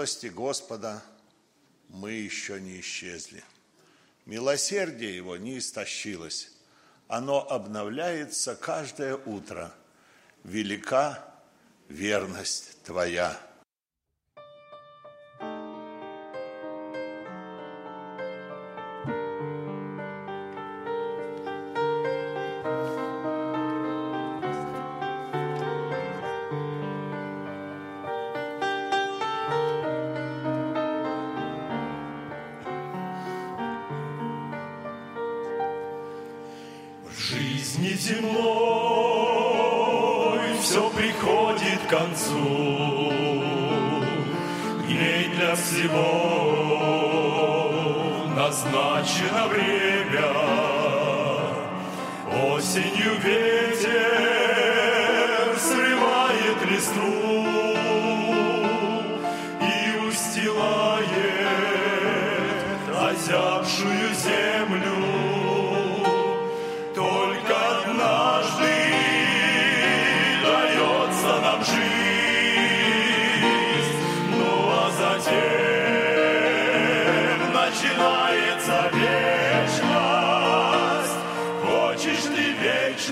Милости Господа мы еще не исчезли. Милосердие Его не истощилось. Оно обновляется каждое утро. Велика верность Твоя.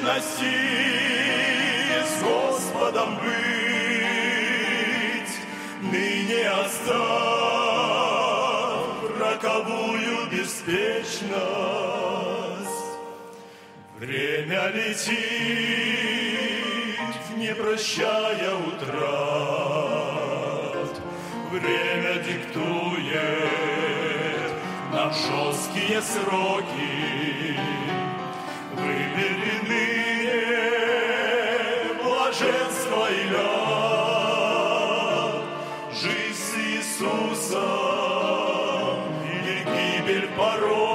Вечности с Господом быть, ныне оставь роковую беспечность. Время летит, не прощая утрат. Время диктует нам жесткие сроки. Выбери ныне блаженство и ляд. Жизнь с Иисусом или гибель порока.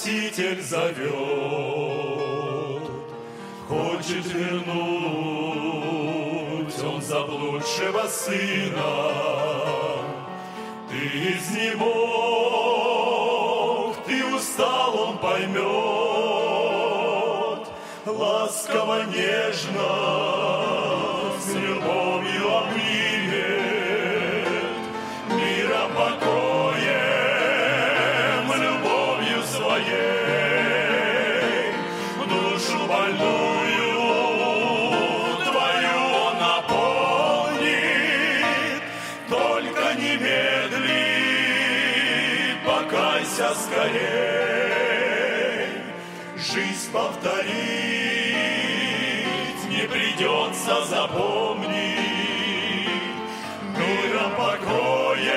Спаситель зовет, хочет вернуть он заблудшего сына. Ты изнемог, ты устал, он поймет, ласково, нежно, с любовью скорей, жизнь повторить не придется, запомни, миром покоем,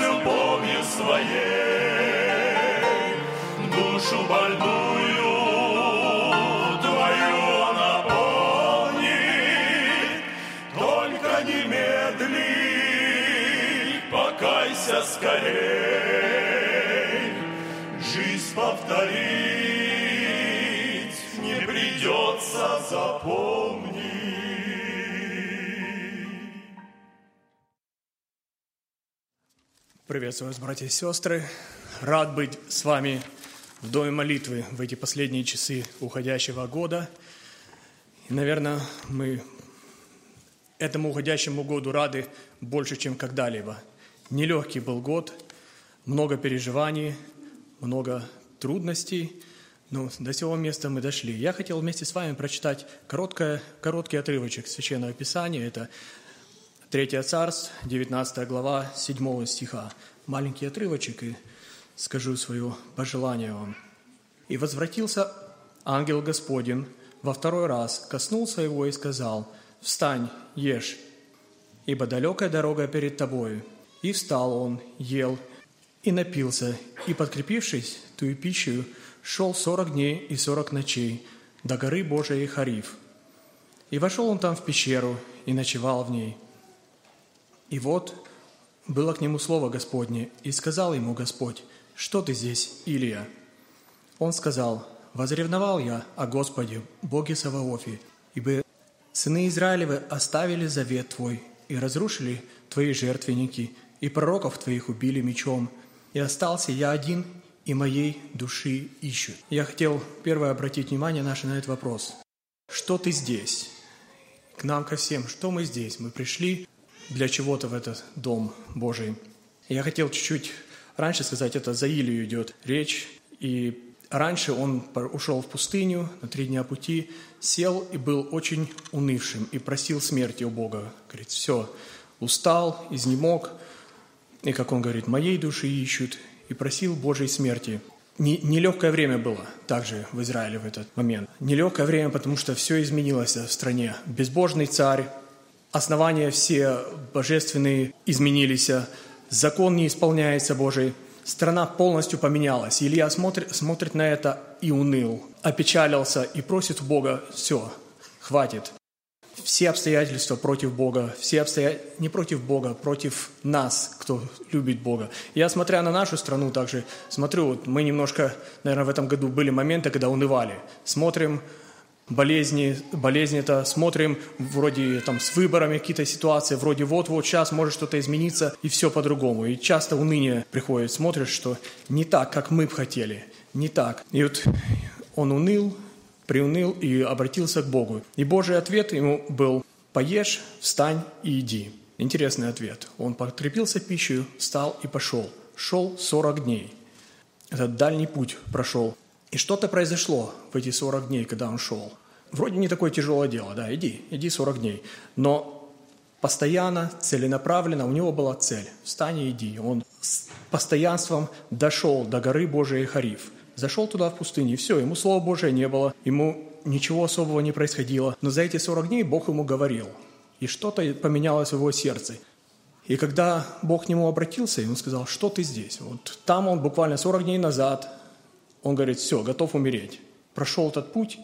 любовью своей, душу больную твою он наполнит, только не медли, покайся скорей, повторить не придется, запомни. Приветствую вас, братья и сестры. Рад быть с вами в Доме молитвы в эти последние часы уходящего года. И, наверное, мы этому уходящему году рады больше, чем когда-либо. Нелегкий был год, много переживаний, много трудностей, но до сего места мы дошли. Я хотел вместе с вами прочитать короткое, короткий отрывочек Священного Писания. Это 3 Царств, 19 глава, 7 стиха. Маленький отрывочек, и скажу свое пожелание вам. «И возвратился ангел Господень во второй раз коснулся его и сказал, «Встань, ешь, ибо далекая дорога перед тобою». И встал он, ел и напился, и, подкрепившись тую пищу, шел сорок дней и сорок ночей до горы Божией Хариф. И вошел он там в пещеру и ночевал в ней. И вот было к нему слово Господне, и сказал ему Господь, «Что ты здесь, Илия?» Он сказал, «Возревновал я о Господе, Боге Саваофе, ибо сыны Израилевы оставили завет Твой и разрушили Твои жертвенники, и пророков Твоих убили мечом, и остался я один, и моей души ищут». Я хотел первое обратить внимание наше на этот вопрос. Что ты здесь? К нам, ко всем, что мы здесь? Мы пришли для чего-то в этот дом Божий. Я хотел чуть-чуть раньше сказать, это за Илью идет речь. И раньше он ушел в пустыню на три дня пути, сел и был очень унывшим и просил смерти у Бога. Говорит, все, устал, изнемог. И, как он говорит, моей души ищут. И просил Божьей смерти. Нелегкое время было также в Израиле в этот момент. Нелегкое время, потому что все изменилось в стране. Безбожный царь, основания все божественные изменились, закон не исполняется Божий, страна полностью поменялась. Илья смотрит, смотрит на это и уныл, опечалился и просит у Бога, все, хватит. Все обстоятельства против Бога, все обстоятельства не против Бога, против нас, кто любит Бога. Я, смотря на нашу страну также, смотрю, вот мы немножко, наверное, в этом году были моменты, когда унывали. Смотрим болезни, болезни это смотрим, вроде там с выборами какие-то ситуации, вроде вот-вот сейчас может что-то измениться, и все по-другому. И часто уныние приходит, смотришь, что не так, как мы бы хотели, не так. И вот он уныл, приуныл и обратился к Богу. И Божий ответ ему был «Поешь, встань и иди». Интересный ответ. Он подкрепился пищей, встал и пошел. Шел 40 дней. Этот дальний путь прошел. И что-то произошло в эти 40 дней, когда он шел. Вроде не такое тяжелое дело, да, иди, иди 40 дней. Но постоянно, целенаправленно, у него была цель. Встань и иди. Он с постоянством дошел до горы Божией Хариф. Зашел туда в пустыне, и все, ему Слова Божия не было, ему ничего особого не происходило. Но за эти 40 дней Бог ему говорил. И что-то поменялось в его сердце. И когда Бог к нему обратился, и он сказал, что ты здесь? Вот там он буквально 40 дней назад он говорит, все, готов умереть. Прошел этот путь,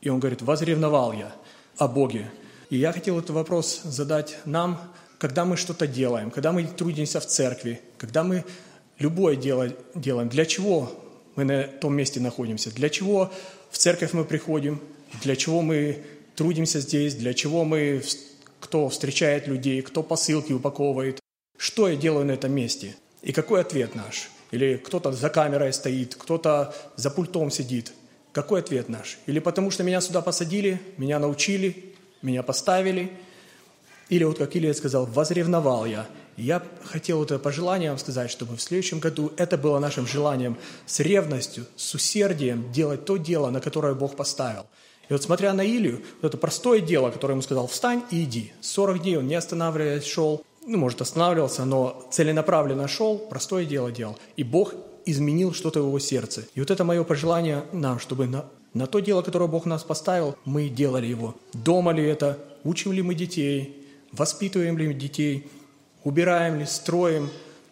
и он говорит, возревновал я о Боге. И я хотел этот вопрос задать нам, когда мы что-то делаем, когда мы трудимся в церкви, когда мы любое дело делаем, для чего мы на том месте находимся, для чего в церковь мы приходим, для чего мы трудимся здесь, для чего мы, кто встречает людей, кто посылки упаковывает, что я делаю на этом месте и какой ответ наш – или кто-то за камерой стоит, кто-то за пультом сидит. Какой ответ наш? Или потому что меня сюда посадили, меня научили, меня поставили. Или вот как Илья сказал, возревновал я. Я хотел это пожелание вам сказать, чтобы в следующем году это было нашим желанием с ревностью, с усердием делать то дело, на которое Бог поставил. И вот смотря на Илью, вот это простое дело, которое ему сказал, встань и иди. 40 дней он не останавливаясь шел, ну, может, останавливался, но целенаправленно шел, простое дело делал. И Бог изменил что-то в его сердце. И вот это мое пожелание нам, чтобы на, на то дело, которое Бог нас поставил, мы делали его. Дома ли это, учим ли мы детей, воспитываем ли детей, убираем ли, строим.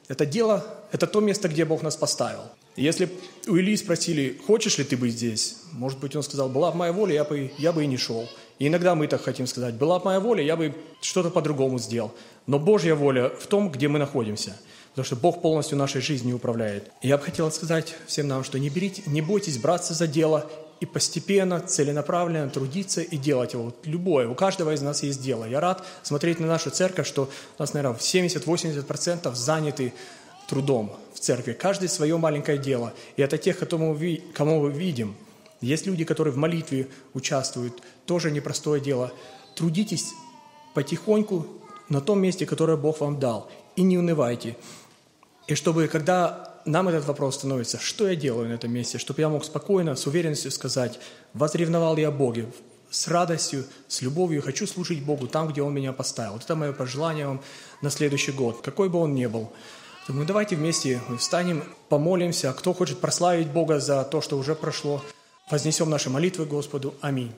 Это дело, это то место, где Бог нас поставил. если у Ильи спросили, хочешь ли ты быть здесь, может быть, он сказал, была бы моя воля, я бы, я бы и не шел. И иногда мы так хотим сказать, была бы моя воля, я бы что-то по-другому сделал. Но Божья воля в том, где мы находимся. Потому что Бог полностью нашей жизнью управляет. Я бы хотел сказать всем нам, что не, берите, не бойтесь браться за дело и постепенно, целенаправленно трудиться и делать его. Вот любое, у каждого из нас есть дело. Я рад смотреть на нашу церковь, что у нас, наверное, 70-80% заняты трудом в церкви. Каждый свое маленькое дело. И это тех, кому кому мы видим. Есть люди, которые в молитве участвуют. Тоже непростое дело. Трудитесь потихоньку, на том месте, которое Бог вам дал. И не унывайте. И чтобы, когда нам этот вопрос становится, что я делаю на этом месте, чтобы я мог спокойно, с уверенностью сказать, возревновал я Боге, с радостью, с любовью хочу служить Богу там, где Он меня поставил. Вот это мое пожелание вам на следующий год, какой бы он ни был. Думаю, давайте вместе встанем, помолимся. А кто хочет прославить Бога за то, что уже прошло, вознесем наши молитвы Господу. Аминь.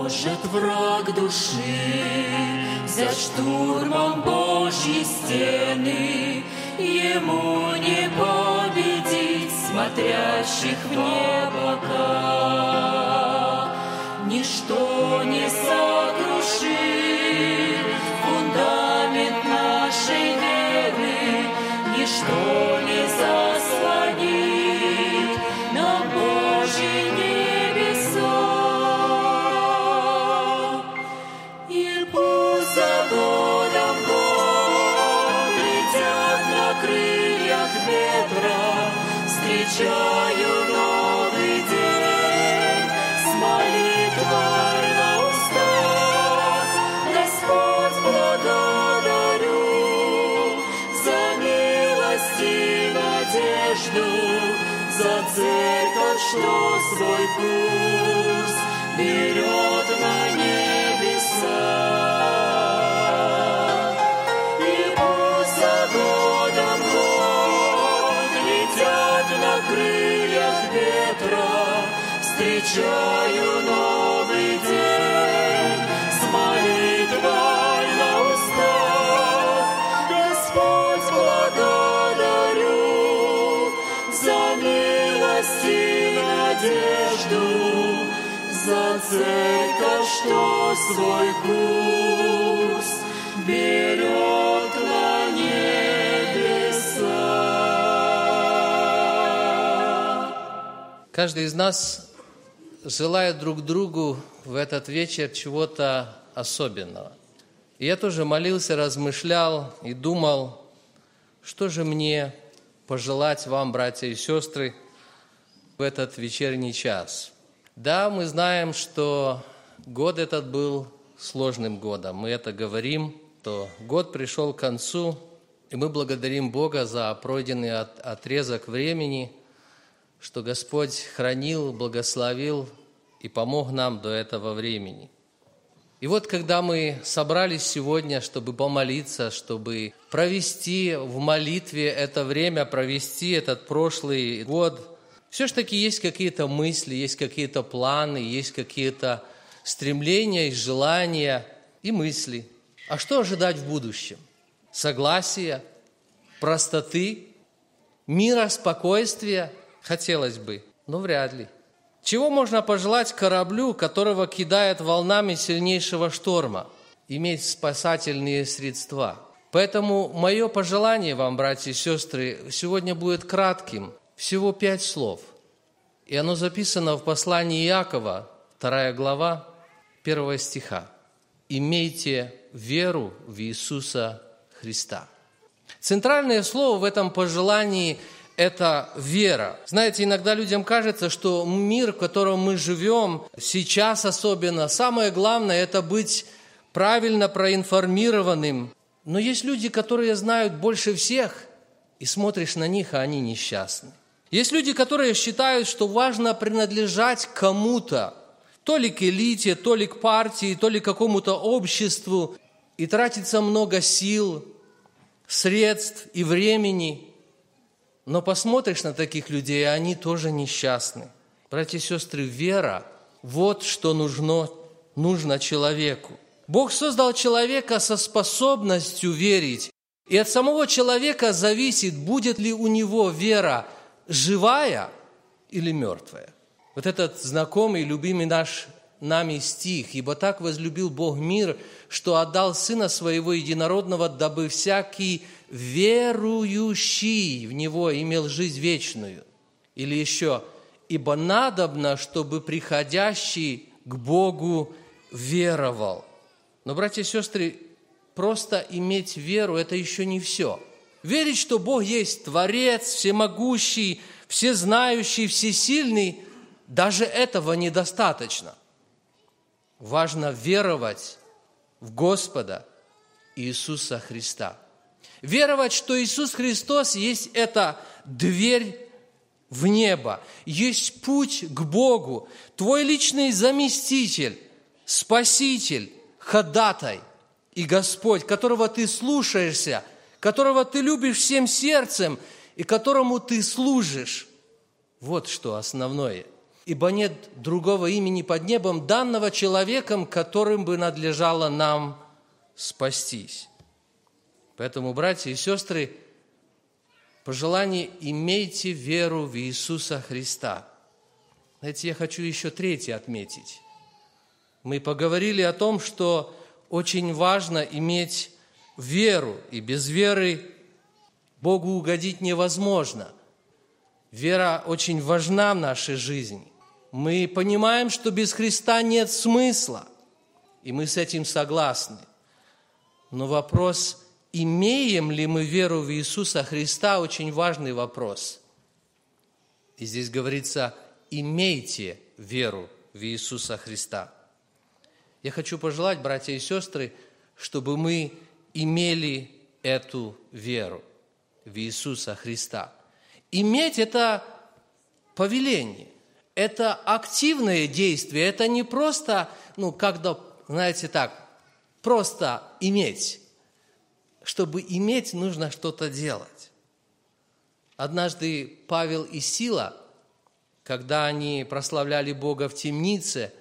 Может враг души за штурмом Божьей стены? Ему не победить смотрящих в небо Ничто не сокрушит фундамент нашей веры Ничто встречаю новый день с молитвой на устах. Господь благодарю за милость и за церковь, что свой курс берет. встречаю новый день с молитвой на устах. Господь, благодарю за милость и надежду, за церковь, что свой курс берет на небеса. Каждый из нас желает друг другу в этот вечер чего-то особенного. И я тоже молился, размышлял и думал, что же мне пожелать вам, братья и сестры, в этот вечерний час. Да, мы знаем, что год этот был сложным годом. Мы это говорим, то год пришел к концу, и мы благодарим Бога за пройденный отрезок времени, что Господь хранил, благословил и помог нам до этого времени. И вот когда мы собрались сегодня, чтобы помолиться, чтобы провести в молитве это время, провести этот прошлый год, все-таки есть какие-то мысли, есть какие-то планы, есть какие-то стремления и желания и мысли. А что ожидать в будущем? Согласия, простоты, мира, спокойствия? Хотелось бы, но вряд ли. Чего можно пожелать кораблю, которого кидает волнами сильнейшего шторма? Иметь спасательные средства. Поэтому мое пожелание вам, братья и сестры, сегодня будет кратким, всего пять слов. И оно записано в послании Иакова, вторая глава, первого стиха. «Имейте веру в Иисуса Христа». Центральное слово в этом пожелании – это вера. Знаете, иногда людям кажется, что мир, в котором мы живем, сейчас особенно, самое главное – это быть правильно проинформированным. Но есть люди, которые знают больше всех, и смотришь на них, а они несчастны. Есть люди, которые считают, что важно принадлежать кому-то, то ли к элите, то ли к партии, то ли к какому-то обществу, и тратится много сил, средств и времени. Но посмотришь на таких людей, и они тоже несчастны. Братья и сестры, вера – вот что нужно, нужно человеку. Бог создал человека со способностью верить, и от самого человека зависит, будет ли у него вера живая или мертвая. Вот этот знакомый, любимый наш нами стих, «Ибо так возлюбил Бог мир, что отдал Сына Своего Единородного, дабы всякий верующий в Него имел жизнь вечную». Или еще, «Ибо надобно, чтобы приходящий к Богу веровал». Но, братья и сестры, просто иметь веру – это еще не все. Верить, что Бог есть Творец, всемогущий, всезнающий, всесильный – даже этого недостаточно. Важно веровать в Господа Иисуса Христа. Веровать, что Иисус Христос есть эта дверь в небо, есть путь к Богу, твой личный заместитель, спаситель, ходатай и Господь, которого ты слушаешься, которого ты любишь всем сердцем и которому ты служишь. Вот что основное – ибо нет другого имени под небом, данного человеком, которым бы надлежало нам спастись. Поэтому, братья и сестры, пожелание имейте веру в Иисуса Христа. Знаете, я хочу еще третье отметить. Мы поговорили о том, что очень важно иметь веру, и без веры Богу угодить невозможно. Вера очень важна в нашей жизни. Мы понимаем, что без Христа нет смысла, и мы с этим согласны. Но вопрос, имеем ли мы веру в Иисуса Христа, очень важный вопрос. И здесь говорится, имейте веру в Иисуса Христа. Я хочу пожелать, братья и сестры, чтобы мы имели эту веру в Иисуса Христа. Иметь – это повеление – это активное действие, это не просто, ну, когда, знаете так, просто иметь. Чтобы иметь, нужно что-то делать. Однажды Павел и Сила, когда они прославляли Бога в темнице,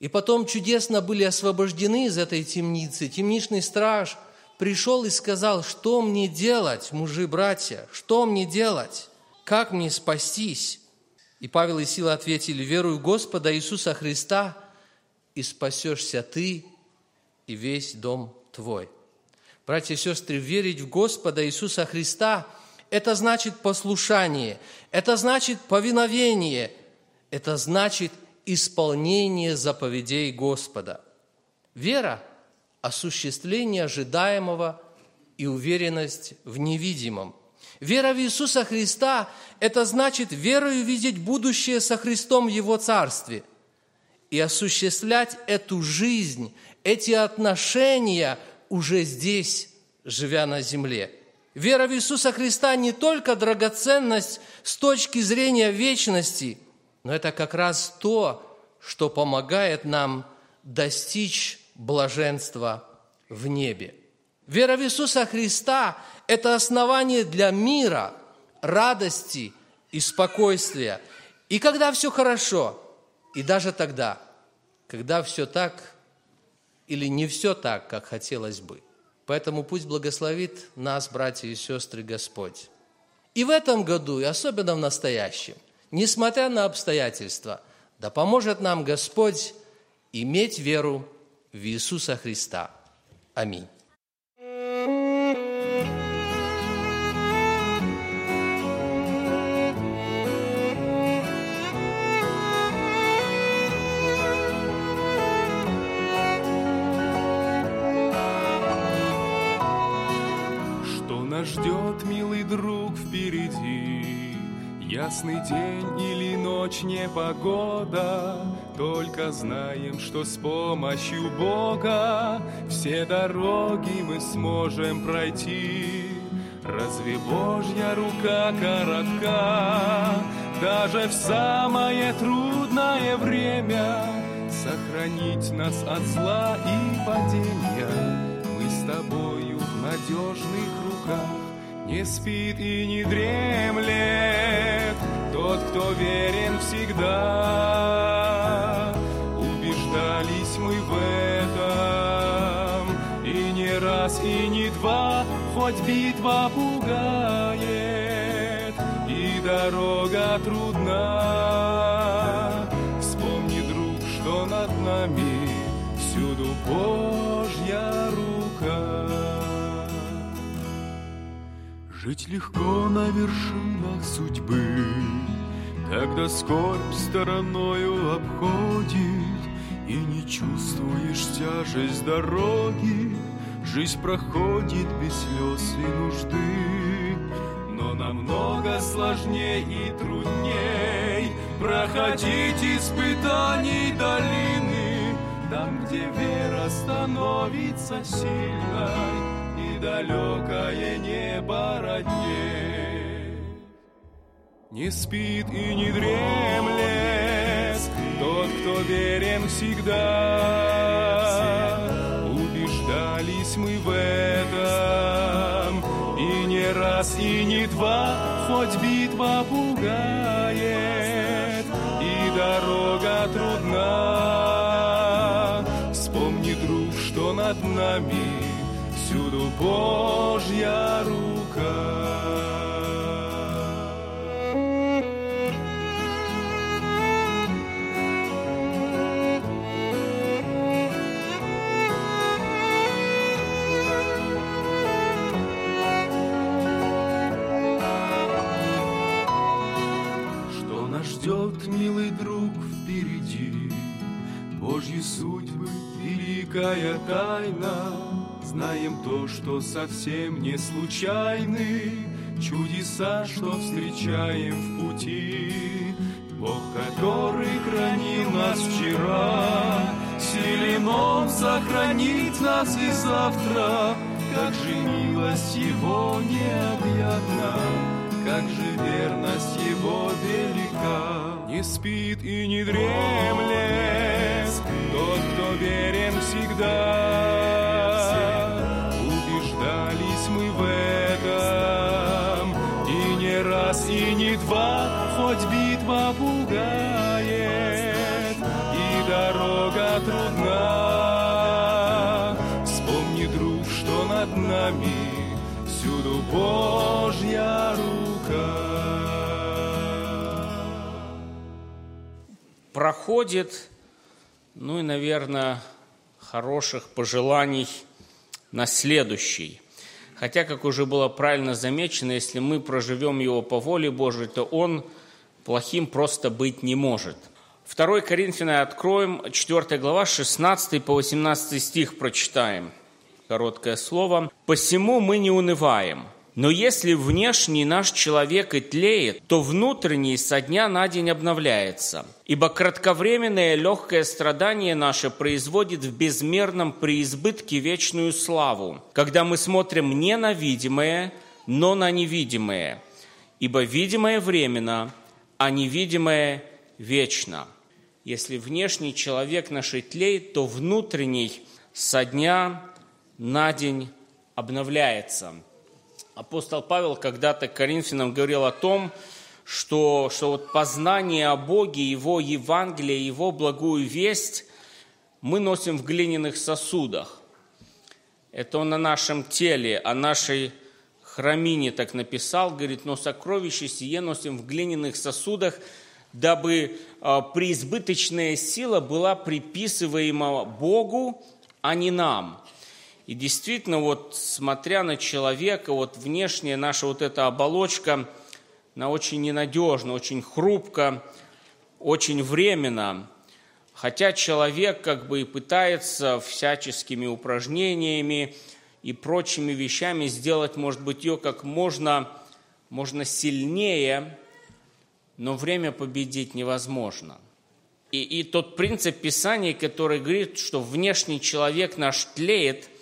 и потом чудесно были освобождены из этой темницы, темничный страж пришел и сказал, что мне делать, мужи, братья, что мне делать, как мне спастись? И Павел и Сила ответили, веруй в Господа Иисуса Христа, и спасешься ты и весь дом твой. Братья и сестры, верить в Господа Иисуса Христа –– это значит послушание, это значит повиновение, это значит исполнение заповедей Господа. Вера – осуществление ожидаемого и уверенность в невидимом. Вера в Иисуса Христа – это значит верою видеть будущее со Христом в Его Царстве и осуществлять эту жизнь, эти отношения уже здесь, живя на земле. Вера в Иисуса Христа не только драгоценность с точки зрения вечности, но это как раз то, что помогает нам достичь блаженства в небе. Вера в Иисуса Христа – это основание для мира, радости и спокойствия. И когда все хорошо, и даже тогда, когда все так или не все так, как хотелось бы. Поэтому пусть благословит нас, братья и сестры, Господь. И в этом году, и особенно в настоящем, несмотря на обстоятельства, да поможет нам Господь иметь веру в Иисуса Христа. Аминь. Друг, впереди? Ясный день или ночь непогода, Только знаем, что с помощью Бога Все дороги мы сможем пройти. Разве Божья рука коротка, Даже в самое трудное время Сохранить нас от зла и падения Мы с тобою в надежных руках не спит и не дремлет. Тот, кто верен всегда Убеждались мы в этом. И не раз, и не два Хоть битва пугает. И дорога трудна Жить легко на вершинах судьбы, Когда скорбь стороною обходит, И не чувствуешь тяжесть дороги, Жизнь проходит без слез и нужды. Но намного сложнее и трудней Проходить испытаний долины, Там, где вера становится сильной, далекое небо роднее. Не спит и не дремлет тот, кто верен всегда. Убеждались мы в этом, и не раз, и не два, хоть битва пугает, и дорога трудна. Вспомни, друг, что над нами всюду Божья рука. Знаем то, что совсем не случайны, Чудеса, что встречаем в пути. Бог, который хранил нас вчера, Силен Он сохранить нас и завтра. Как же милость Его необъятна, Как же верность Его велика. Не спит и не дремлет Тот, кто верен всегда. Два, Хоть битва пугает, И дорога трудна. Вспомни, друг, что над нами Всюду Божья рука. проходит, ну и, наверное, хороших пожеланий на следующий. Хотя, как уже было правильно замечено, если мы проживем его по воле Божией, то он плохим просто быть не может. 2 Коринфяна откроем, 4 глава, 16 по 18 стих прочитаем. Короткое слово. «Посему мы не унываем, но если внешний наш человек и тлеет, то внутренний со дня на день обновляется. Ибо кратковременное легкое страдание наше производит в безмерном преизбытке вечную славу, когда мы смотрим не на видимое, но на невидимое. Ибо видимое временно, а невидимое вечно. Если внешний человек наш и тлеет, то внутренний со дня на день обновляется – апостол Павел когда-то Коринфянам говорил о том, что, что вот познание о Боге, Его Евангелие, Его благую весть мы носим в глиняных сосудах. Это он на нашем теле, о нашей храмине так написал, говорит, но сокровище сие носим в глиняных сосудах, дабы а, преизбыточная сила была приписываема Богу, а не нам. И действительно, вот смотря на человека, вот внешняя наша вот эта оболочка, она очень ненадежна, очень хрупка, очень временно. Хотя человек как бы и пытается всяческими упражнениями и прочими вещами сделать, может быть, ее как можно, можно сильнее, но время победить невозможно. И, и тот принцип Писания, который говорит, что внешний человек наш тлеет –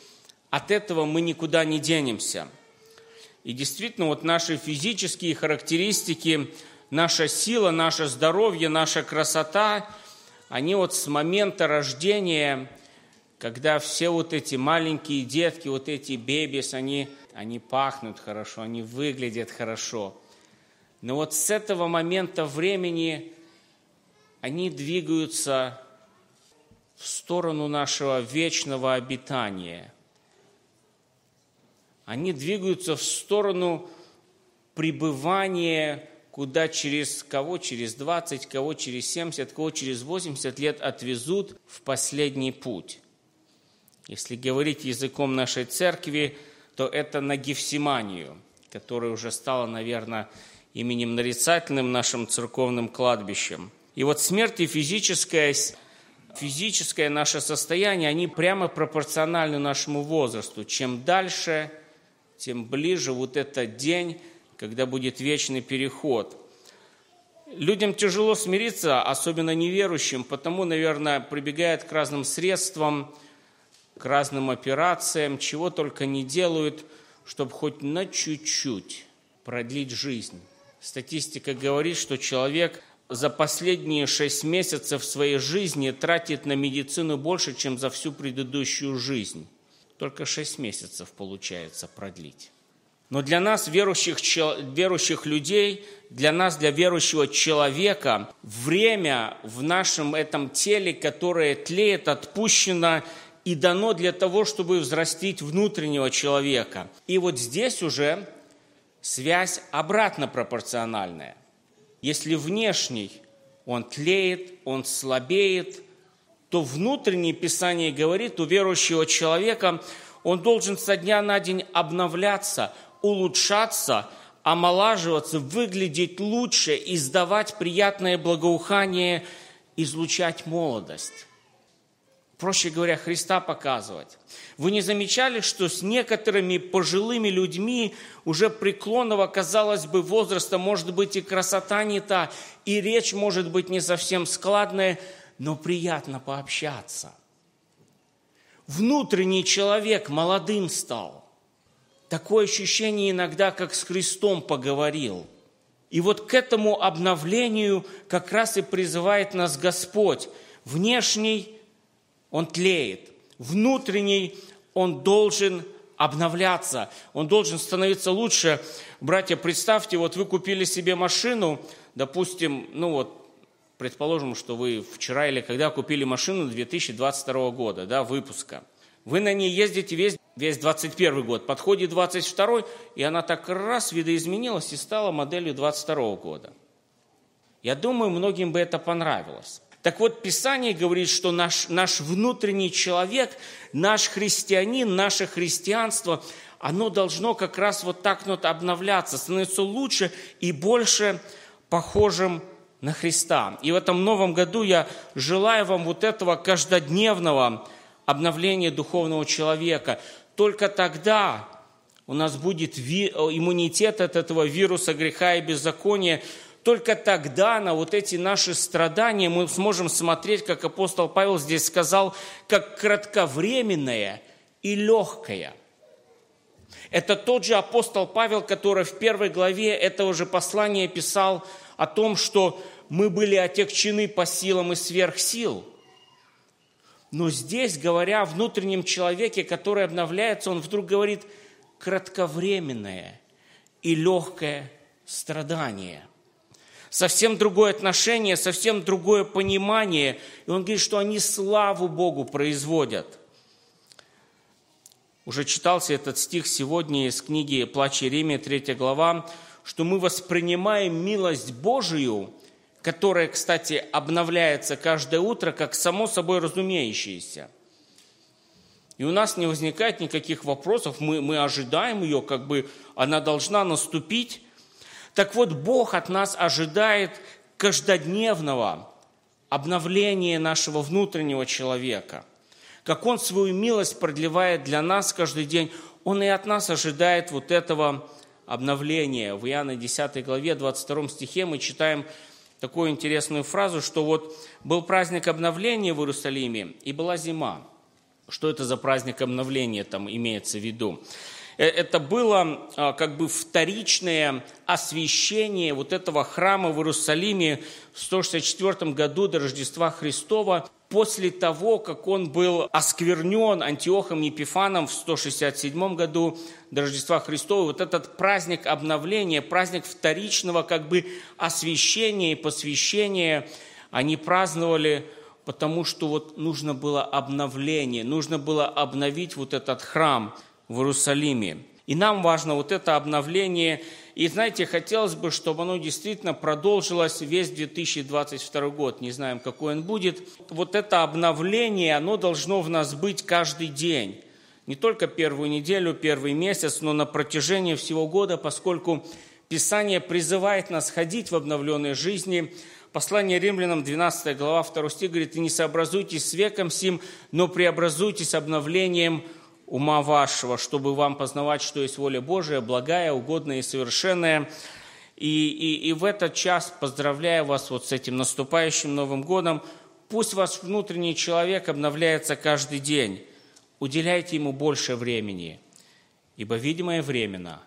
от этого мы никуда не денемся. И действительно, вот наши физические характеристики, наша сила, наше здоровье, наша красота, они вот с момента рождения, когда все вот эти маленькие детки, вот эти бебис, они, они пахнут хорошо, они выглядят хорошо. Но вот с этого момента времени они двигаются в сторону нашего вечного обитания – они двигаются в сторону пребывания, куда через кого через 20, кого через 70, кого через 80 лет отвезут в последний путь. Если говорить языком нашей церкви, то это на Гефсиманию, которая уже стала, наверное, именем нарицательным нашим церковным кладбищем. И вот смерть и физическое, физическое наше состояние, они прямо пропорциональны нашему возрасту. Чем дальше – тем ближе вот этот день, когда будет вечный переход. Людям тяжело смириться, особенно неверующим, потому, наверное, прибегают к разным средствам, к разным операциям, чего только не делают, чтобы хоть на чуть-чуть продлить жизнь. Статистика говорит, что человек за последние шесть месяцев своей жизни тратит на медицину больше, чем за всю предыдущую жизнь только 6 месяцев получается продлить. Но для нас, верующих, верующих людей, для нас, для верующего человека, время в нашем этом теле, которое тлеет, отпущено и дано для того, чтобы взрастить внутреннего человека. И вот здесь уже связь обратно пропорциональная. Если внешний, он тлеет, он слабеет, то внутреннее Писание говорит, у верующего человека он должен со дня на день обновляться, улучшаться, омолаживаться, выглядеть лучше, издавать приятное благоухание, излучать молодость. Проще говоря, Христа показывать. Вы не замечали, что с некоторыми пожилыми людьми уже преклонного, казалось бы, возраста, может быть, и красота не та, и речь может быть не совсем складная, но приятно пообщаться. Внутренний человек молодым стал. Такое ощущение иногда, как с Христом поговорил. И вот к этому обновлению как раз и призывает нас Господь. Внешний он тлеет, внутренний он должен обновляться, он должен становиться лучше. Братья, представьте, вот вы купили себе машину, допустим, ну вот предположим, что вы вчера или когда купили машину 2022 года, да, выпуска. Вы на ней ездите весь, весь 21 год, подходит 22 и она так раз видоизменилась и стала моделью 22 года. Я думаю, многим бы это понравилось. Так вот, Писание говорит, что наш, наш внутренний человек, наш христианин, наше христианство, оно должно как раз вот так вот обновляться, становиться лучше и больше похожим на Христа. И в этом новом году я желаю вам вот этого каждодневного обновления духовного человека. Только тогда у нас будет иммунитет от этого вируса греха и беззакония, только тогда на вот эти наши страдания мы сможем смотреть, как апостол Павел здесь сказал, как кратковременное и легкое. Это тот же апостол Павел, который в первой главе этого же послания писал о том, что мы были отягчены по силам и сверх сил. Но здесь, говоря о внутреннем человеке, который обновляется, он вдруг говорит кратковременное и легкое страдание – совсем другое отношение, совсем другое понимание. И он говорит, что они славу Богу производят. Уже читался этот стих сегодня из книги «Плач Иеремия», 3 глава, что мы воспринимаем милость Божию, которая, кстати, обновляется каждое утро, как само собой разумеющееся. И у нас не возникает никаких вопросов, мы, мы ожидаем ее, как бы она должна наступить, так вот, Бог от нас ожидает каждодневного обновления нашего внутреннего человека. Как Он свою милость продлевает для нас каждый день, Он и от нас ожидает вот этого обновления. В Иоанна 10 главе, 22 стихе мы читаем такую интересную фразу, что вот был праздник обновления в Иерусалиме и была зима. Что это за праздник обновления там имеется в виду? Э, это было а, как бы вторичное освящение вот этого храма в Иерусалиме в 164 году до Рождества Христова, после того, как он был осквернен Антиохом Епифаном в 167 году до Рождества Христова, вот этот праздник обновления, праздник вторичного как бы освящения и посвящения, они праздновали потому что вот нужно было обновление, нужно было обновить вот этот храм – в Иерусалиме. И нам важно вот это обновление. И знаете, хотелось бы, чтобы оно действительно продолжилось весь 2022 год. Не знаем, какой он будет. Вот это обновление, оно должно в нас быть каждый день. Не только первую неделю, первый месяц, но на протяжении всего года, поскольку Писание призывает нас ходить в обновленной жизни. Послание римлянам, 12 глава, 2 стих говорит, «И не сообразуйтесь с веком сим, но преобразуйтесь обновлением ума вашего, чтобы вам познавать, что есть воля Божия, благая, угодная и совершенная. И, и, и в этот час поздравляю вас вот с этим наступающим Новым годом. Пусть ваш внутренний человек обновляется каждый день. Уделяйте ему больше времени, ибо видимое временно,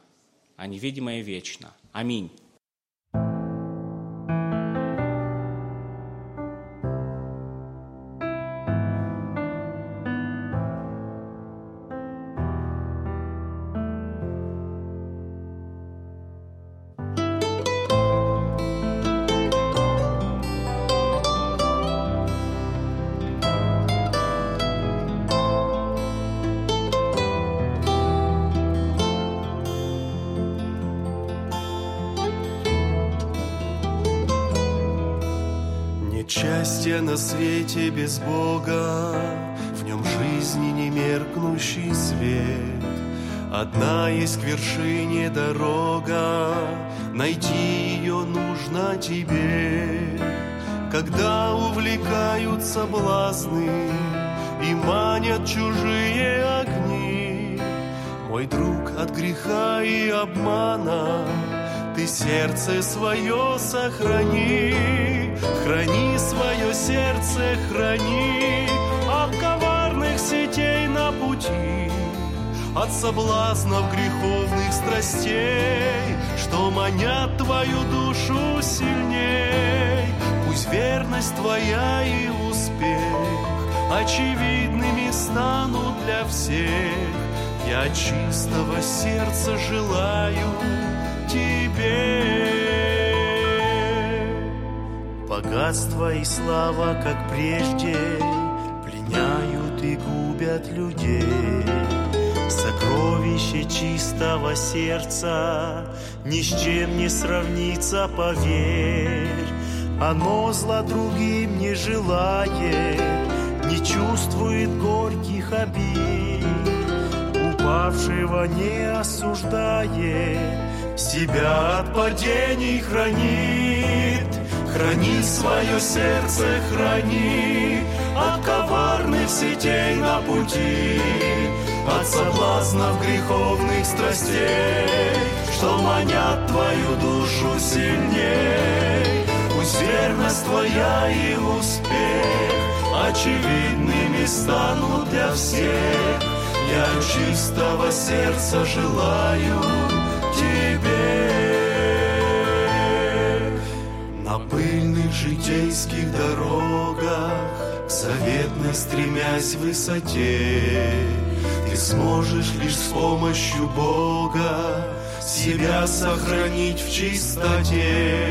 а невидимое вечно. Аминь. Счастье на свете без Бога, В нем жизни не меркнущий свет. Одна есть к вершине дорога, Найти ее нужно тебе. Когда увлекают соблазны И манят чужие огни, Мой друг от греха и обмана ты сердце свое сохрани, храни свое сердце, храни от коварных сетей на пути, от соблазнов греховных страстей, что манят твою душу сильней. Пусть верность твоя и успех очевидными станут для всех. Я чистого сердца желаю тебе. Богатство и слава, как прежде, пленяют и губят людей. Сокровище чистого сердца ни с чем не сравнится, поверь. Оно зла другим не желает, не чувствует горьких обид, упавшего не осуждает, себя от падений хранит. Храни свое сердце, храни от коварных сетей на пути, от соблазнов греховных страстей, что манят твою душу сильней. Пусть верность твоя и успех очевидными станут для всех. Я чистого сердца желаю тебе. Пыльных житейских дорогах, к стремясь высоте, ты сможешь лишь с помощью Бога себя сохранить в чистоте.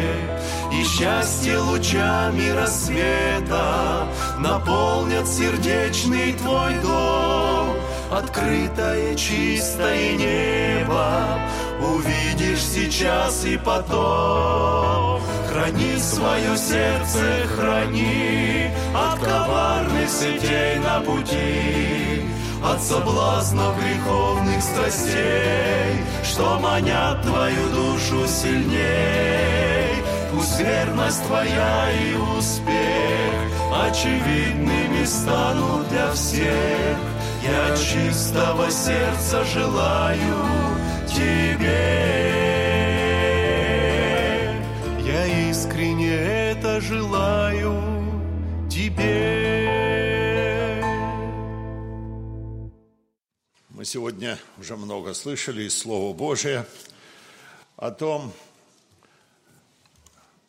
И счастье лучами рассвета наполнят сердечный твой дом. Открытое чистое небо увидишь сейчас и потом. Храни свое сердце, храни от коварных сетей на пути, от соблазнов греховных страстей, что манят твою душу сильней. Пусть верность твоя и успех очевидными станут для всех. Я чистого сердца желаю тебе. Желаю тебе. Мы сегодня уже много слышали из Слова Божия о том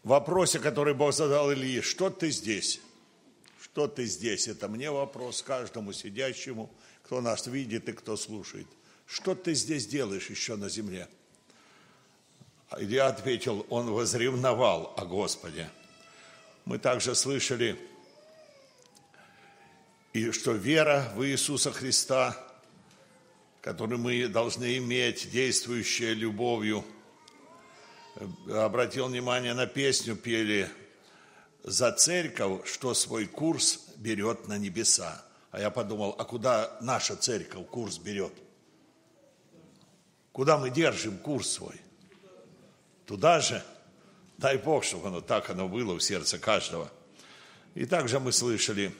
вопросе, который Бог задал Ильи. Что ты здесь? Что ты здесь? Это мне вопрос, каждому сидящему, кто нас видит и кто слушает. Что ты здесь делаешь еще на земле? Илья ответил, он возревновал о Господе. Мы также слышали, и что вера в Иисуса Христа, которую мы должны иметь, действующая любовью, обратил внимание на песню, пели за церковь, что свой курс берет на небеса. А я подумал, а куда наша церковь курс берет? Куда мы держим курс свой? Туда же. Дай Бог, чтобы оно так оно было в сердце каждого. И также мы слышали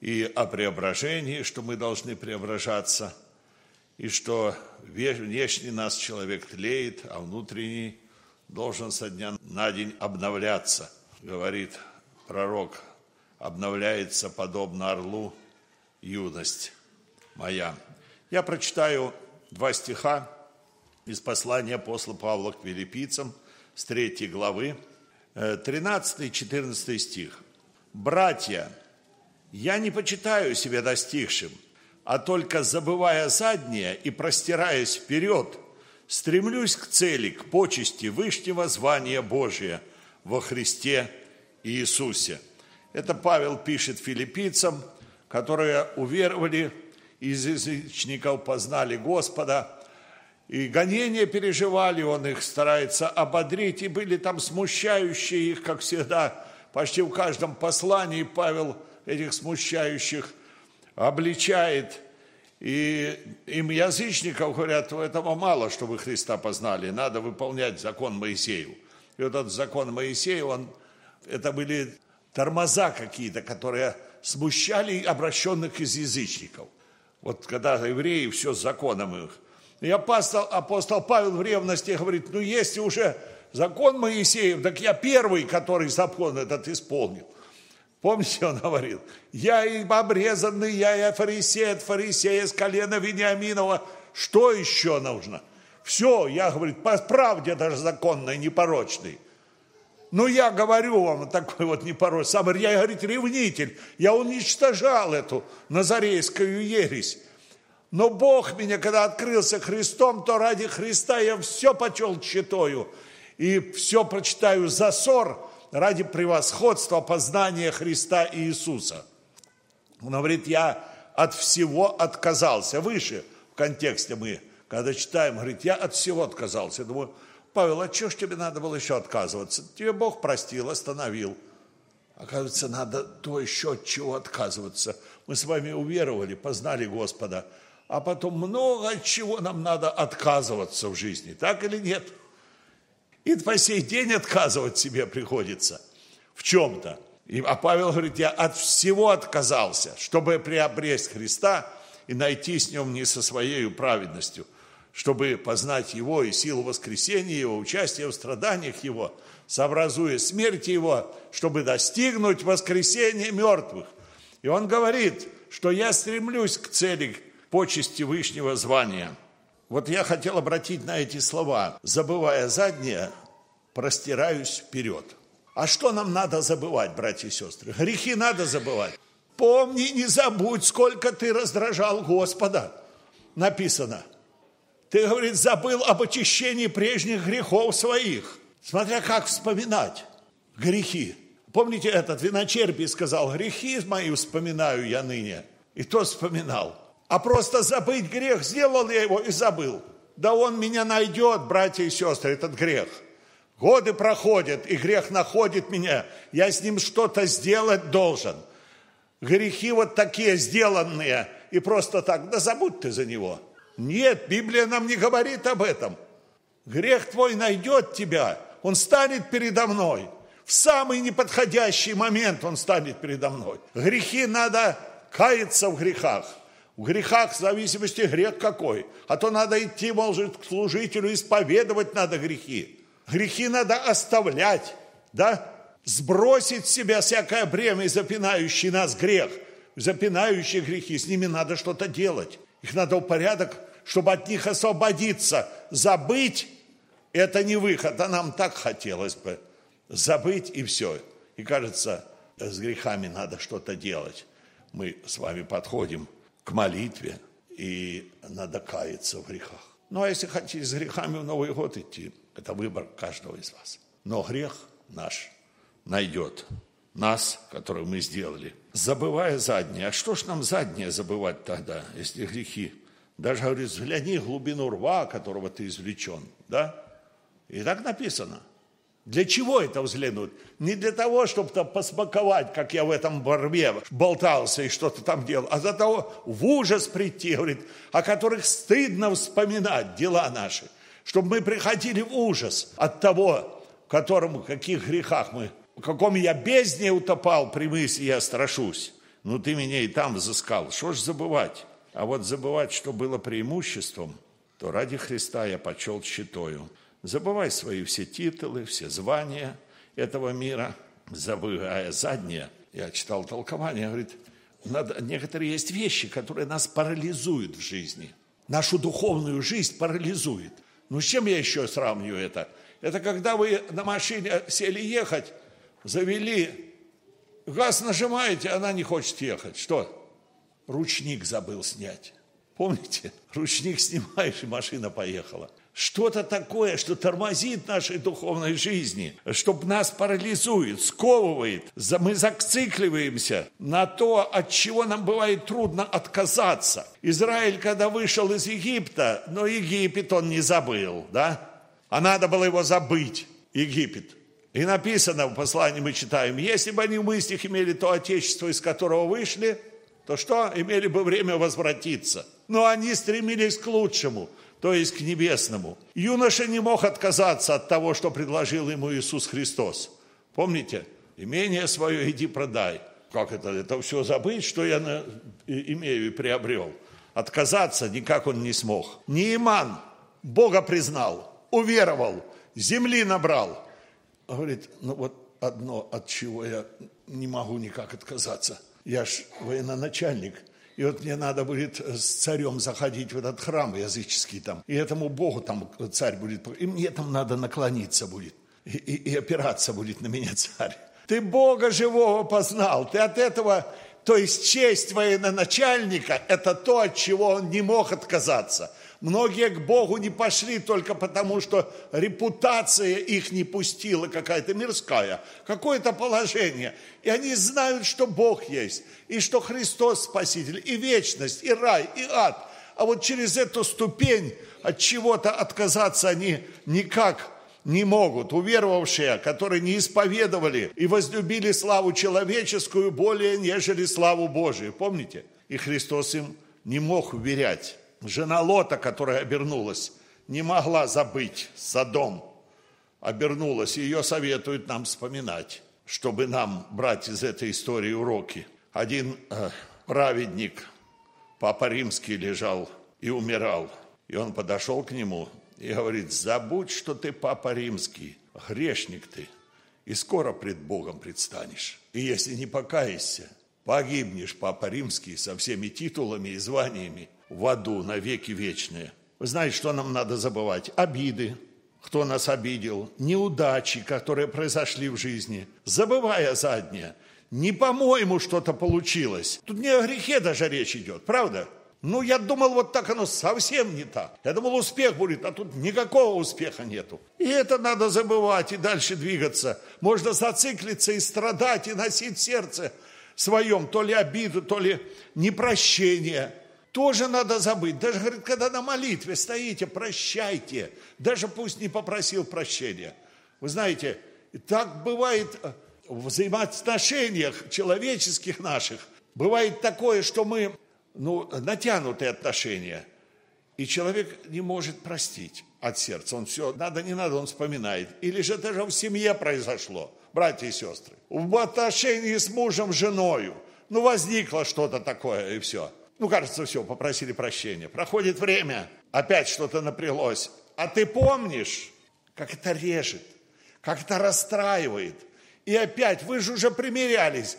и о преображении, что мы должны преображаться, и что внешний нас человек тлеет, а внутренний должен со дня на день обновляться, говорит пророк, обновляется подобно орлу юность моя. Я прочитаю два стиха из послания апостола Павла к филиппийцам с 3 главы, 13-14 стих. «Братья, я не почитаю себя достигшим, а только забывая заднее и простираясь вперед, стремлюсь к цели, к почести Вышнего звания Божия во Христе Иисусе». Это Павел пишет филиппийцам, которые уверовали, из язычников познали Господа, и гонения переживали, он их старается ободрить, и были там смущающие их, как всегда, почти в каждом послании Павел этих смущающих обличает. И им язычников говорят, этого мало, чтобы Христа познали, надо выполнять закон Моисеев. И вот этот закон Моисеев, он, это были тормоза какие-то, которые смущали обращенных из язычников. Вот когда евреи все с законом их. И апостол, апостол Павел в ревности говорит, ну если уже закон Моисеев, так я первый, который закон этот исполнил. Помните, он говорил, я и обрезанный, я и фарисей от фарисея с колена Вениаминова. Что еще нужно? Все, я, говорит, по правде даже законной, непорочной. Ну, я говорю вам, такой вот непорочный, сам, я, говорит, ревнитель, я уничтожал эту назарейскую ересь. Но Бог меня, когда открылся Христом, то ради Христа я все почел читаю и все прочитаю за ссор ради превосходства познания Христа и Иисуса. Он говорит, я от всего отказался. Выше в контексте мы, когда читаем, говорит, я от всего отказался. Я думаю, Павел, а что ж тебе надо было еще отказываться? Тебе Бог простил, остановил. Оказывается, надо то еще от чего отказываться. Мы с вами уверовали, познали Господа, а потом много от чего нам надо отказываться в жизни, так или нет? И по сей день отказывать себе приходится в чем-то. А Павел говорит, я от всего отказался, чтобы приобрести Христа и найти с нем не со своей праведностью, чтобы познать Его и силу воскресения Его, участие в страданиях Его, сообразуя смерти Его, чтобы достигнуть воскресения мертвых. И он говорит, что я стремлюсь к цели почести Вышнего звания. Вот я хотел обратить на эти слова. Забывая заднее, простираюсь вперед. А что нам надо забывать, братья и сестры? Грехи надо забывать. Помни, не забудь, сколько ты раздражал Господа. Написано. Ты, говорит, забыл об очищении прежних грехов своих. Смотря как вспоминать грехи. Помните, этот виночерпий сказал, грехи мои вспоминаю я ныне. И то вспоминал. А просто забыть грех, сделал я его и забыл. Да он меня найдет, братья и сестры, этот грех. Годы проходят, и грех находит меня. Я с ним что-то сделать должен. Грехи вот такие сделанные, и просто так, да забудь ты за него. Нет, Библия нам не говорит об этом. Грех твой найдет тебя, он станет передо мной. В самый неподходящий момент он станет передо мной. Грехи надо каяться в грехах. В грехах в зависимости грех какой. А то надо идти, может, к служителю, исповедовать надо грехи. Грехи надо оставлять, да? Сбросить с себя всякое бремя, запинающий нас грех, запинающие грехи, с ними надо что-то делать. Их надо в порядок, чтобы от них освободиться. Забыть – это не выход, а нам так хотелось бы. Забыть и все. И кажется, с грехами надо что-то делать. Мы с вами подходим к молитве, и надо каяться в грехах. Ну, а если хотите с грехами в Новый год идти, это выбор каждого из вас. Но грех наш найдет нас, который мы сделали. Забывая заднее. А что ж нам заднее забывать тогда, если грехи? Даже, говорит, взгляни глубину рва, которого ты извлечен. Да? И так написано – для чего это взглянуть? Не для того, чтобы там посмаковать, как я в этом борьбе болтался и что-то там делал, а для того в ужас прийти, говорит, о которых стыдно вспоминать дела наши, чтобы мы приходили в ужас от того, в котором, в каких грехах мы, в каком я бездне утопал при мысли, я страшусь. Ну, ты меня и там взыскал. Что ж забывать? А вот забывать, что было преимуществом, то ради Христа я почел щитою забывай свои все титулы, все звания этого мира, забывая заднее. Я читал толкование, говорит, надо, некоторые есть вещи, которые нас парализуют в жизни. Нашу духовную жизнь парализует. Ну, с чем я еще сравню это? Это когда вы на машине сели ехать, завели, газ нажимаете, она не хочет ехать. Что? Ручник забыл снять. Помните? Ручник снимаешь, и машина поехала что-то такое, что тормозит нашей духовной жизни, что нас парализует, сковывает. Мы зацикливаемся на то, от чего нам бывает трудно отказаться. Израиль, когда вышел из Египта, но Египет он не забыл, да? А надо было его забыть, Египет. И написано в послании мы читаем, если бы они в мыслях имели то отечество, из которого вышли, то что? Имели бы время возвратиться. Но они стремились к лучшему – то есть к небесному. Юноша не мог отказаться от того, что предложил ему Иисус Христос. Помните? Имение свое иди продай. Как это? Это все забыть, что я имею и приобрел. Отказаться никак он не смог. Неиман Бога признал, уверовал, земли набрал. Говорит, ну вот одно, от чего я не могу никак отказаться. Я ж военачальник – и вот мне надо будет с царем заходить в этот храм языческий там. И этому Богу там царь будет. И мне там надо наклониться будет. И, и, и опираться будет на меня царь. Ты Бога живого познал. Ты от этого, то есть честь военачальника, это то, от чего он не мог отказаться – Многие к Богу не пошли только потому, что репутация их не пустила какая-то мирская, какое-то положение. И они знают, что Бог есть, и что Христос Спаситель, и вечность, и рай, и ад. А вот через эту ступень от чего-то отказаться они никак не могут, уверовавшие, которые не исповедовали и возлюбили славу человеческую более, нежели славу Божию. Помните? И Христос им не мог уверять. Жена Лота, которая обернулась, не могла забыть Содом. Обернулась, ее советуют нам вспоминать, чтобы нам брать из этой истории уроки. Один э, праведник, Папа Римский, лежал и умирал. И он подошел к нему и говорит, забудь, что ты Папа Римский, грешник ты, и скоро пред Богом предстанешь. И если не покаешься, погибнешь, Папа Римский, со всеми титулами и званиями в аду на веки вечные. Вы знаете, что нам надо забывать? Обиды, кто нас обидел, неудачи, которые произошли в жизни, забывая заднее. Не по-моему что-то получилось. Тут не о грехе даже речь идет, правда? Ну, я думал, вот так оно совсем не так. Я думал, успех будет, а тут никакого успеха нету. И это надо забывать и дальше двигаться. Можно зациклиться и страдать, и носить сердце своем то ли обиду, то ли непрощение. Тоже надо забыть. Даже, говорит, когда на молитве стоите, прощайте. Даже пусть не попросил прощения. Вы знаете, так бывает в взаимоотношениях человеческих наших. Бывает такое, что мы ну, натянутые отношения. И человек не может простить от сердца. Он все, надо, не надо, он вспоминает. Или же это же в семье произошло, братья и сестры. В отношении с мужем, женою. Ну, возникло что-то такое, и все. Ну, кажется, все, попросили прощения. Проходит время, опять что-то напряглось. А ты помнишь, как это режет, как это расстраивает. И опять, вы же уже примирялись.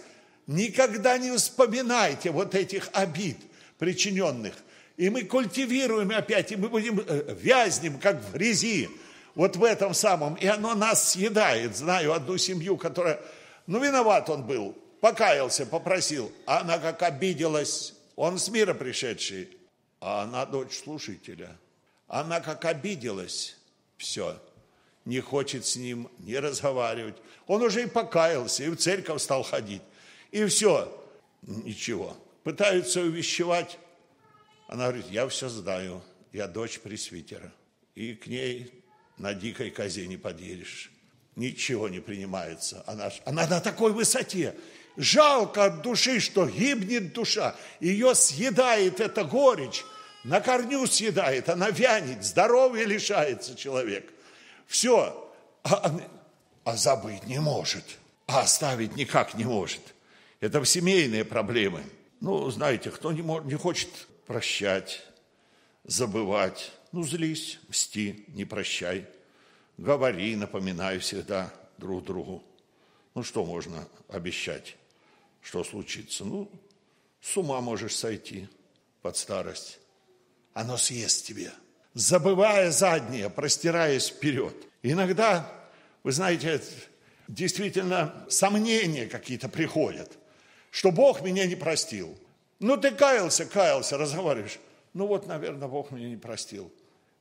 Никогда не вспоминайте вот этих обид причиненных. И мы культивируем опять, и мы будем э, вязнем, как в грязи, вот в этом самом. И оно нас съедает. Знаю одну семью, которая, ну, виноват он был, покаялся, попросил. А она как обиделась, он с мира пришедший, а она дочь слушателя. Она как обиделась, все, не хочет с ним не разговаривать. Он уже и покаялся, и в церковь стал ходить. И все. Ничего. Пытаются увещевать. Она говорит, я все знаю. Я дочь пресвитера. И к ней на дикой козе не подъедешь. Ничего не принимается. Она, она на такой высоте. Жалко от души, что гибнет душа. Ее съедает эта горечь. На корню съедает, она вянет, здоровья лишается человек. Все. А, а забыть не может. А оставить никак не может. Это семейные проблемы. Ну, знаете, кто не, может, не хочет прощать, забывать, ну, злись, мсти, не прощай. Говори, напоминай всегда друг другу. Ну, что можно обещать, что случится? Ну, с ума можешь сойти под старость. Оно съест тебе. Забывая заднее, простираясь вперед. Иногда, вы знаете, действительно сомнения какие-то приходят – что Бог меня не простил. Ну, ты каялся, каялся, разговариваешь. Ну, вот, наверное, Бог меня не простил.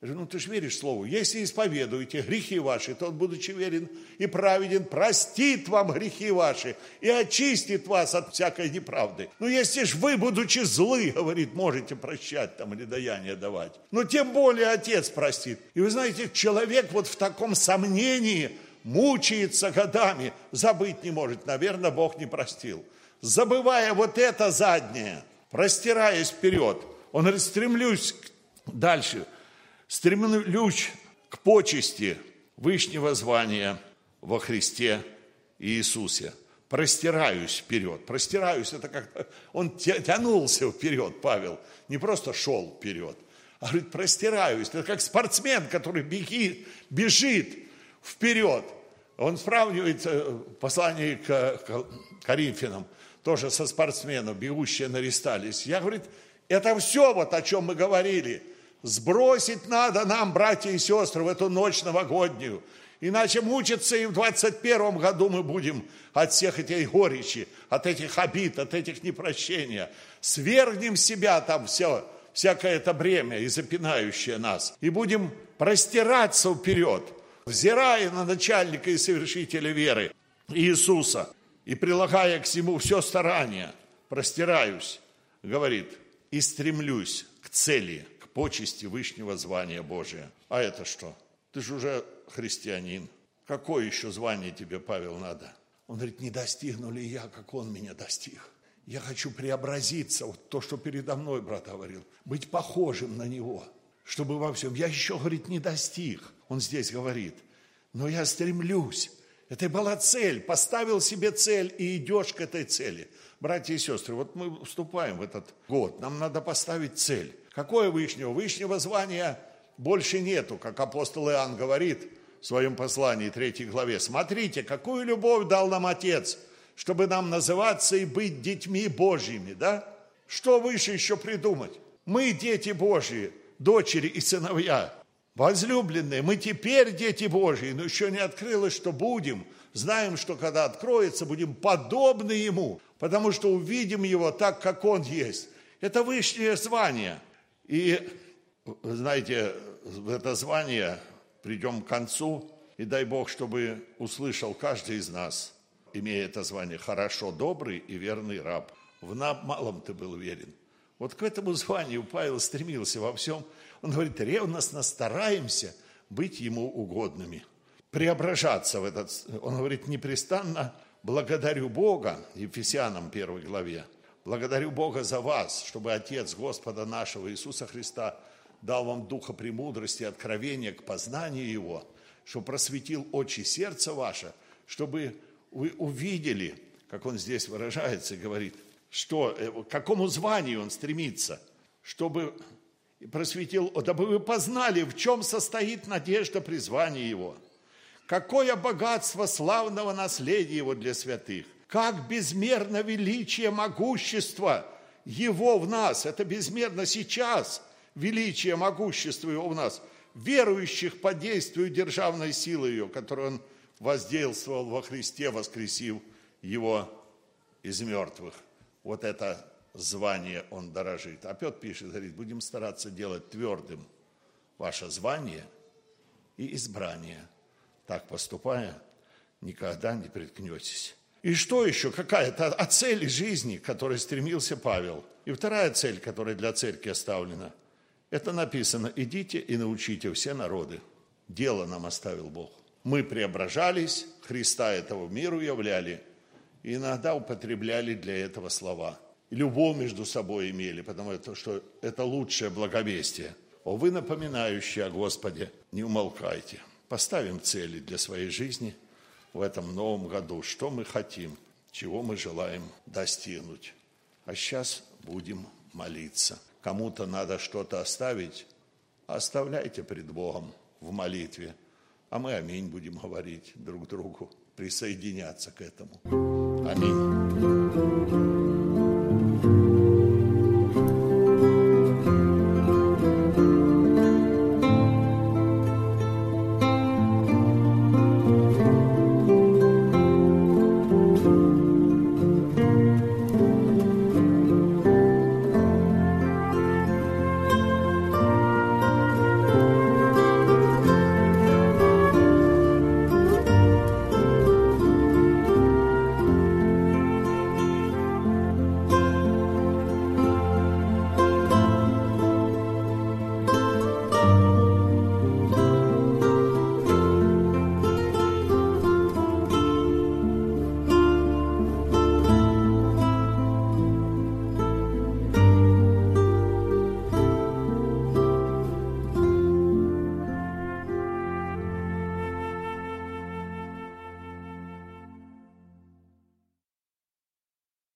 Я ну, ты же веришь Слову. Если исповедуете грехи ваши, то Он, будучи верен и праведен, простит вам грехи ваши и очистит вас от всякой неправды. Ну, если ж вы, будучи злы, говорит, можете прощать там или даяние давать, ну, тем более Отец простит. И вы знаете, человек вот в таком сомнении мучается годами, забыть не может. Наверное, Бог не простил забывая вот это заднее, простираясь вперед. Он говорит, стремлюсь дальше, стремлюсь к почести Вышнего звания во Христе Иисусе. Простираюсь вперед. Простираюсь, это как он тянулся вперед, Павел. Не просто шел вперед, а говорит, простираюсь. Это как спортсмен, который беги, бежит вперед. Он сравнивает э, послание к Коринфянам тоже со спортсменов, бегущие наристались. Я, говорит, это все вот о чем мы говорили. Сбросить надо нам, братья и сестры, в эту ночь новогоднюю. Иначе мучиться и в 21 году мы будем от всех этих горечи, от этих обид, от этих непрощения. Свергнем себя там все, всякое это бремя и запинающее нас. И будем простираться вперед, взирая на начальника и совершителя веры Иисуса и прилагая к всему все старание, простираюсь, говорит, и стремлюсь к цели, почести Вышнего звания Божия. А это что? Ты же уже христианин. Какое еще звание тебе, Павел, надо? Он говорит, не достигну ли я, как он меня достиг? Я хочу преобразиться, вот то, что передо мной брат говорил, быть похожим на него, чтобы во всем. Я еще, говорит, не достиг, он здесь говорит, но я стремлюсь. Это была цель, поставил себе цель и идешь к этой цели. Братья и сестры, вот мы вступаем в этот год, нам надо поставить цель. Какое вышнего? Вышнего звания больше нету, как апостол Иоанн говорит – в своем послании, 3 главе. Смотрите, какую любовь дал нам Отец, чтобы нам называться и быть детьми Божьими, да? Что выше еще придумать? Мы дети Божьи, дочери и сыновья, возлюбленные. Мы теперь дети Божьи, но еще не открылось, что будем. Знаем, что когда откроется, будем подобны Ему, потому что увидим Его так, как Он есть. Это высшее звание. И, знаете, это звание придем к концу, и дай Бог, чтобы услышал каждый из нас, имея это звание, хорошо, добрый и верный раб. В малом ты был верен. Вот к этому званию Павел стремился во всем. Он говорит, ревностно стараемся быть ему угодными, преображаться в этот... Он говорит, непрестанно благодарю Бога, Ефесянам первой главе, благодарю Бога за вас, чтобы Отец Господа нашего Иисуса Христа – дал вам духа премудрости, откровения к познанию Его, чтобы просветил очи сердца ваше, чтобы вы увидели, как он здесь выражается, говорит, что, э, к какому званию он стремится, чтобы просветил, дабы вы познали, в чем состоит надежда призвания Его, какое богатство славного наследия Его для святых, как безмерно величие могущества Его в нас, это безмерно сейчас – величие, могущество его в нас, верующих по действию державной силы ее, которую он воздействовал во Христе, воскресив его из мертвых. Вот это звание он дорожит. А Петр пишет, говорит, будем стараться делать твердым ваше звание и избрание. Так поступая, никогда не приткнетесь. И что еще? Какая-то о цели жизни, к которой стремился Павел. И вторая цель, которая для церкви оставлена – это написано, идите и научите все народы. Дело нам оставил Бог. Мы преображались, Христа этого миру являли, и иногда употребляли для этого слова. Любовь между собой имели, потому что это лучшее благовестие. О, вы напоминающие о Господе, не умолкайте. Поставим цели для своей жизни в этом новом году. Что мы хотим, чего мы желаем достигнуть. А сейчас будем молиться кому-то надо что-то оставить, оставляйте пред Богом в молитве, а мы аминь будем говорить друг другу, присоединяться к этому. Аминь.